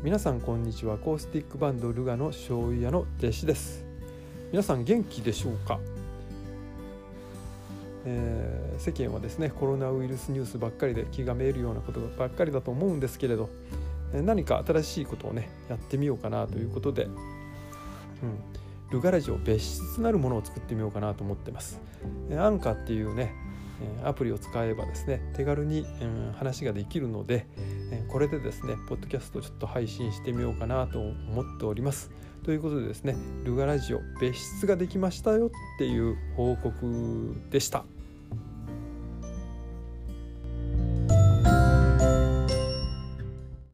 皆さんこんにちは。コースティックバンドルガの醤油屋の弟子です。皆さん元気でしょうか、えー、世間はですねコロナウイルスニュースばっかりで気がめいるようなことばっかりだと思うんですけれど何か新しいことをねやってみようかなということで、うん、ルガラジオ別室なるものを作ってみようかなと思ってます。アンカーっていうねアプリを使えばですね手軽にうん話ができるのでこれでですねポッドキャストちょっと配信してみようかなと思っておりますということでですねルガラジオ別室ができましたよっていう報告でした。